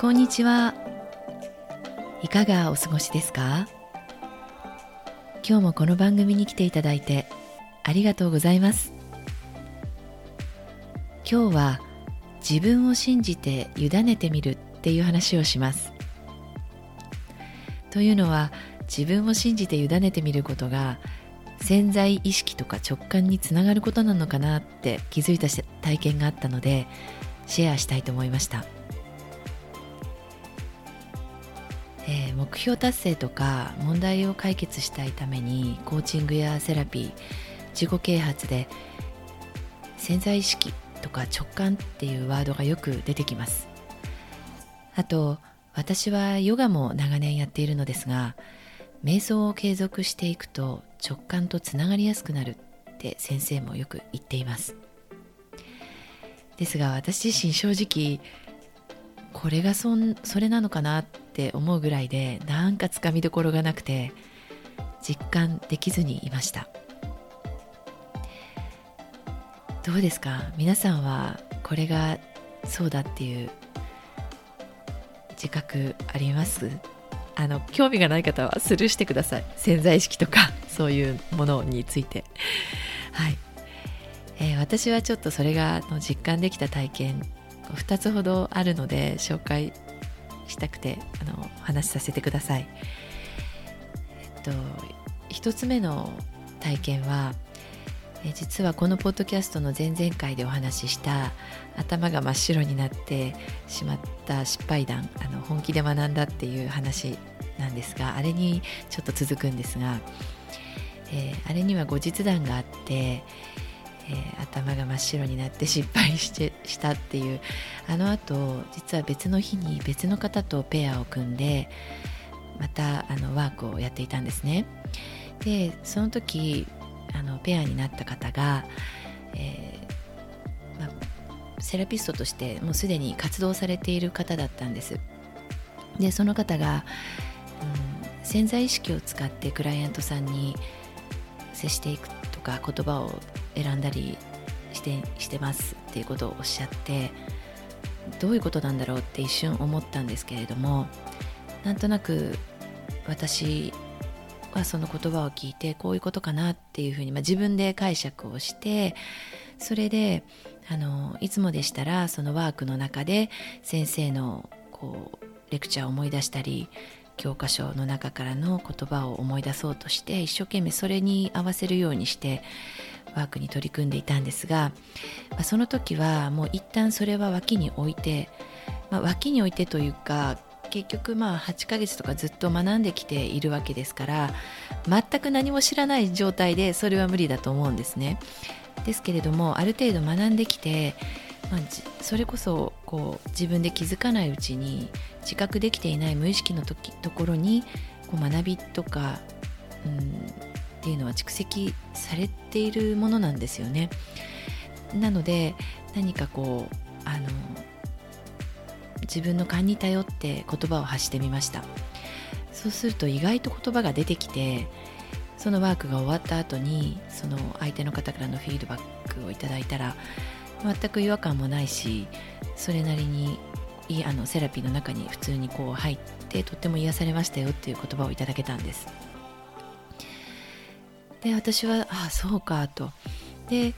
こんにちは。いかがお過ごしですか？今日もこの番組に来ていただいてありがとうございます。今日は自分を信じて委ねてみるっていう話をします。というのは自分を信じて委ねてみることが潜在意識とか直感につながることなのかなって気づいた体験があったのでシェアしたいと思いました。目標達成とか問題を解決したいためにコーチングやセラピー自己啓発で潜在意識とか直感っていうワードがよく出てきます。あと私はヨガも長年やっているのですが瞑想を継続していくと直感とつながりやすくなるって先生もよく言っています。ですが私自身正直これがそんそれなのかなっって思うぐらいでなんかつかみどころがなくて実感できずにいました。どうですか？皆さんはこれがそうだっていう自覚あります？あの興味がない方はスルーしてください。潜在意識とか そういうものについて。はい、えー、私はちょっとそれがの実感できた体験2つほどあるので紹介したくてあの話しさせてください。えっと1つ目の体験はえ実はこのポッドキャストの前々回でお話しした頭が真っ白になってしまった失敗談あの本気で学んだっていう話なんですがあれにちょっと続くんですが、えー、あれには後日談があってえー、頭が真っ白になって失敗してしたっていうあのあと実は別の日に別の方とペアを組んでまたあのワークをやっていたんですね。でその時あのペアになった方が、えー、ま、セラピストとしてもうすでに活動されている方だったんです。でその方が、うん、潜在意識を使ってクライアントさんに接していくとか言葉を選んだりしてしてます。っていうことをおっしゃってどういうことなんだろうって一瞬思ったんですけれどもなんとなく私はその言葉を聞いてこういうことかなっていうふうに、まあ、自分で解釈をしてそれであのいつもでしたらそのワークの中で先生のこうレクチャーを思い出したり教科書の中からの言葉を思い出そうとして一生懸命それに合わせるようにしてワークに取り組んでいたんですが、まあ、その時はもう一旦それは脇に置いて、まあ、脇に置いてというか結局まあ8ヶ月とかずっと学んできているわけですから全く何も知らない状態でそれは無理だと思うんですね。ですけれどもある程度学んできて、まあ、それこそこう自分で気づかないうちに自覚できていない無意識の時ところにこう学びとか、うん、っていうのは蓄積されているものなんですよね。なので何かこうあの自分の勘に頼って言葉を発してみましたそうすると意外と言葉が出てきてそのワークが終わった後にその相手の方からのフィードバックをいただいたら全く違和感もないしそれなりにいあのセラピーの中に普通にこう入ってとっても癒されましたよっていう言葉をいただけたんですで私はああそうかとで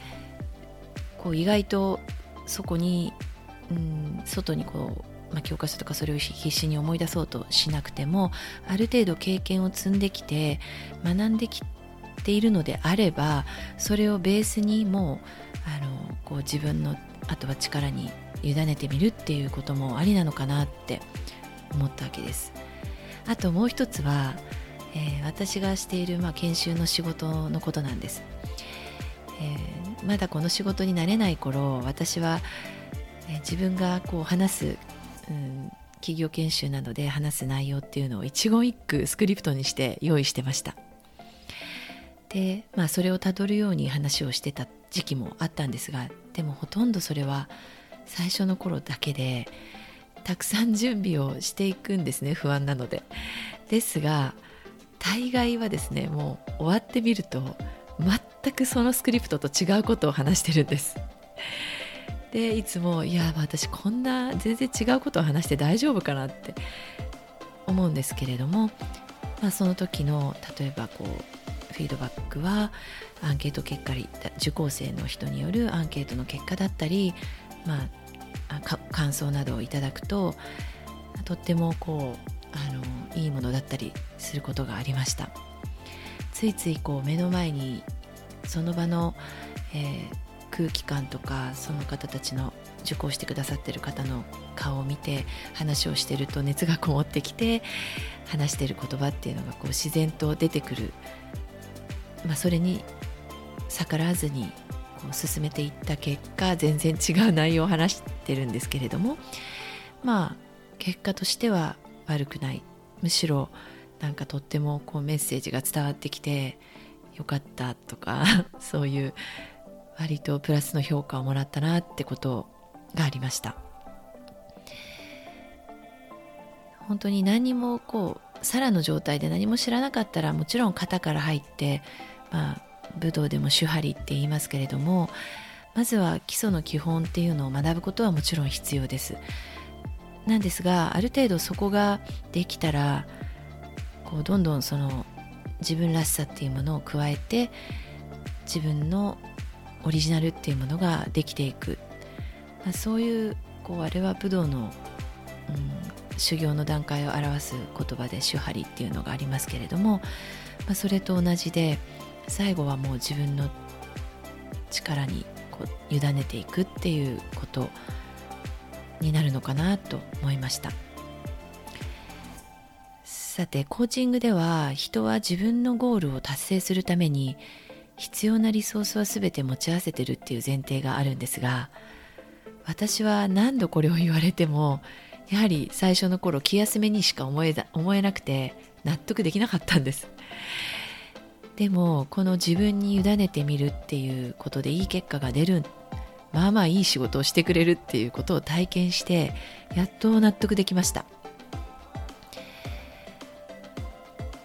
こう意外とそこに、うん、外にこう、まあ、教科書とかそれを必死に思い出そうとしなくてもある程度経験を積んできて学んできているのであればそれをベースにもうあのこう自分のあとは力に委ねてみるっていうこともありなのかなって思ったわけです。あともう一つは、えー、私がしている、まあ、研修の仕事のことなんです。えー、まだこの仕事になれない頃私は、えー、自分がこう話す、うん、企業研修などで話す内容っていうのを一言一句スクリプトにして用意してましたでまあそれをたどるように話をしてた時期もあったんですがでもほとんどそれは最初の頃だけでたくさん準備をしていくんですね不安なのでですが大概はですねもう終わってみると全くそのスクリプトと違うことを話してるんです。でいつもいや私こんな全然違うことを話して大丈夫かなって思うんですけれども、まあ、その時の例えばこうフィードバックはアンケート結果受講生の人によるアンケートの結果だったり、まあ、感想などをいただくととってもこうあのいいものだったりすることがありました。ついついこう目の前にその場の、えー、空気感とかその方たちの受講してくださってる方の顔を見て話をしてると熱がこもってきて話してる言葉っていうのがこう自然と出てくる、まあ、それに逆らわずにこう進めていった結果全然違う内容を話してるんですけれどもまあ結果としては悪くないむしろなんかとってもこうメッセージが伝わってきてよかったとか そういう割とプラスの評価をもらったなってことがありました。本当に何もこうサラの状態で何も知らなかったらもちろん型から入ってまあ武道でも手張りって言いますけれどもまずは基礎の基本っていうのを学ぶことはもちろん必要です。なんですがある程度そこができたらこうどんどんその自分らしさっていうものを加えて自分のオリジナルっていうものができていく、まあ、そういうこうあれは武道の、うん、修行の段階を表す言葉で手張りっていうのがありますけれども、まあ、それと同じで最後はもう自分の力にこう委ねていくっていうことになるのかなと思いました。さてコーチングでは人は自分のゴールを達成するために必要なリソースは全て持ち合わせてるっていう前提があるんですが私は何度これを言われてもやはり最初の頃気休めにしか思え思えなくて納得できなかったんですでもこの自分に委ねてみるっていうことでいい結果が出るまあまあいい仕事をしてくれるっていうことを体験してやっと納得できました。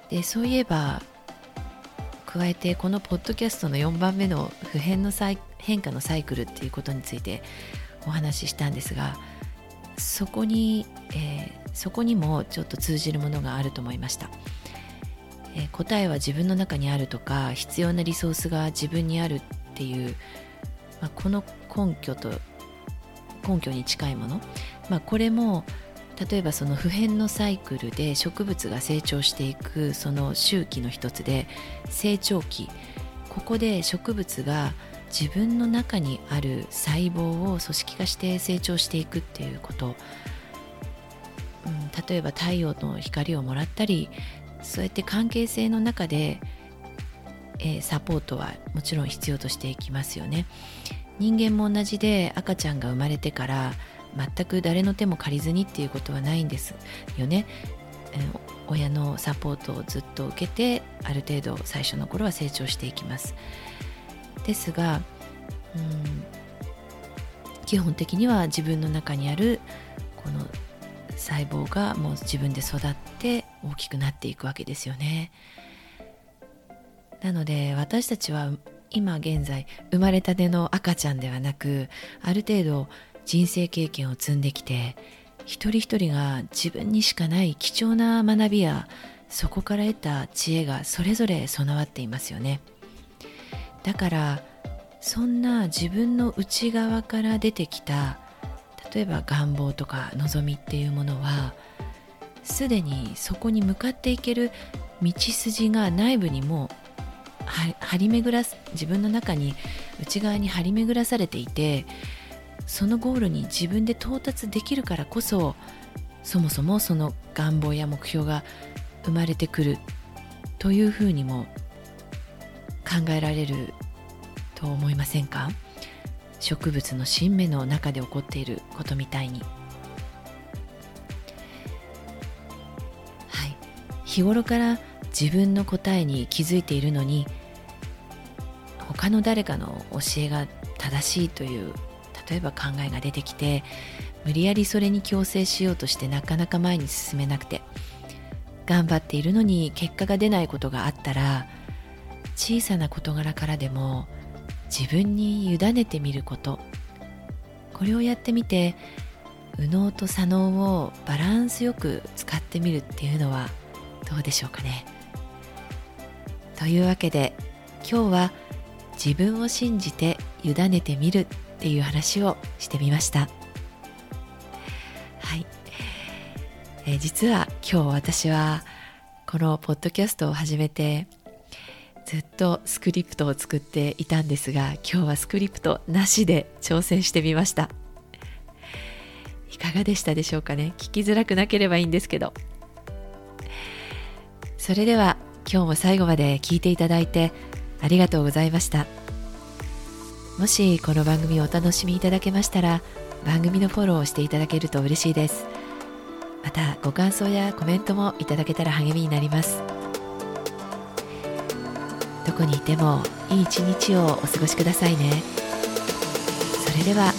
でそういえば加えてこのポッドキャストの4番目の普遍の変化のサイクルっていうことについてお話ししたんですがそこに、えー、そこにもちょっと通じるものがあると思いました、えー、答えは自分の中にあるとか必要なリソースが自分にあるっていう、まあ、この根拠と根拠に近いもの、まあ、これも例えばその普遍のサイクルで植物が成長していくその周期の一つで成長期。ここで植物が自分の中にある細胞を組織化して成長していくっていうこと、うん、例えば太陽の光をもらったりそうやって関係性の中で、えー、サポートはもちろん必要としていきますよね。人間も同じで赤ちゃんが生まれてから全く誰の手も借りずにっていうことはないんですよね。親のサポートをずっと受けてある程度最初の頃は成長していきます。ですが、うん、基本的には自分の中にあるこの細胞がもう自分で育って大きくなっていくわけですよね。なので私たちは今現在生まれたての赤ちゃんではなくある程度人生経験を積んできて一人一人が自分にしかない貴重な学びやそこから得た知恵がそれぞれ備わっていますよね。だからそんな自分の内側から出てきた例えば願望とか望みっていうものはすでにそこに向かっていける道筋が内部にも張り巡らす自分の中に内側に張り巡らされていてそのゴールに自分で到達できるからこそそもそもその願望や目標が生まれてくるというふうにも考えられると思いませんか？植物の新芽の中で起こっていることみたいに。はい、日頃から自分の答えに気づいているのに他の誰かの教えが正しいという例えば考えが出てきて無理やりそれに強制しようとしてなかなか前に進めなくて頑張っているのに結果が出ないことがあったら小さな事柄からでも自分に委ねてみることこれをやってみて右脳と左脳をバランスよく使ってみるっていうのはどうでしょうかね。というわけで今日は自分を信じて委ねてみるっていう話をしてみました。はい、え、実は今日私はこのポッドキャストを始めてずっとスクリプトを作っていたんですが今日はスクリプトなしで挑戦してみました。いかがでしたでしょうかね。聞きづらくなければいいんですけど。それでは今日も最後まで聞いていただいてありがとうございました。もしこの番組をお楽しみいただけましたら番組のフォローをしていただけると嬉しいです。またご感想やコメントもいただけたら励みになります。どこにいてもいい一日をお過ごしくださいね。それでは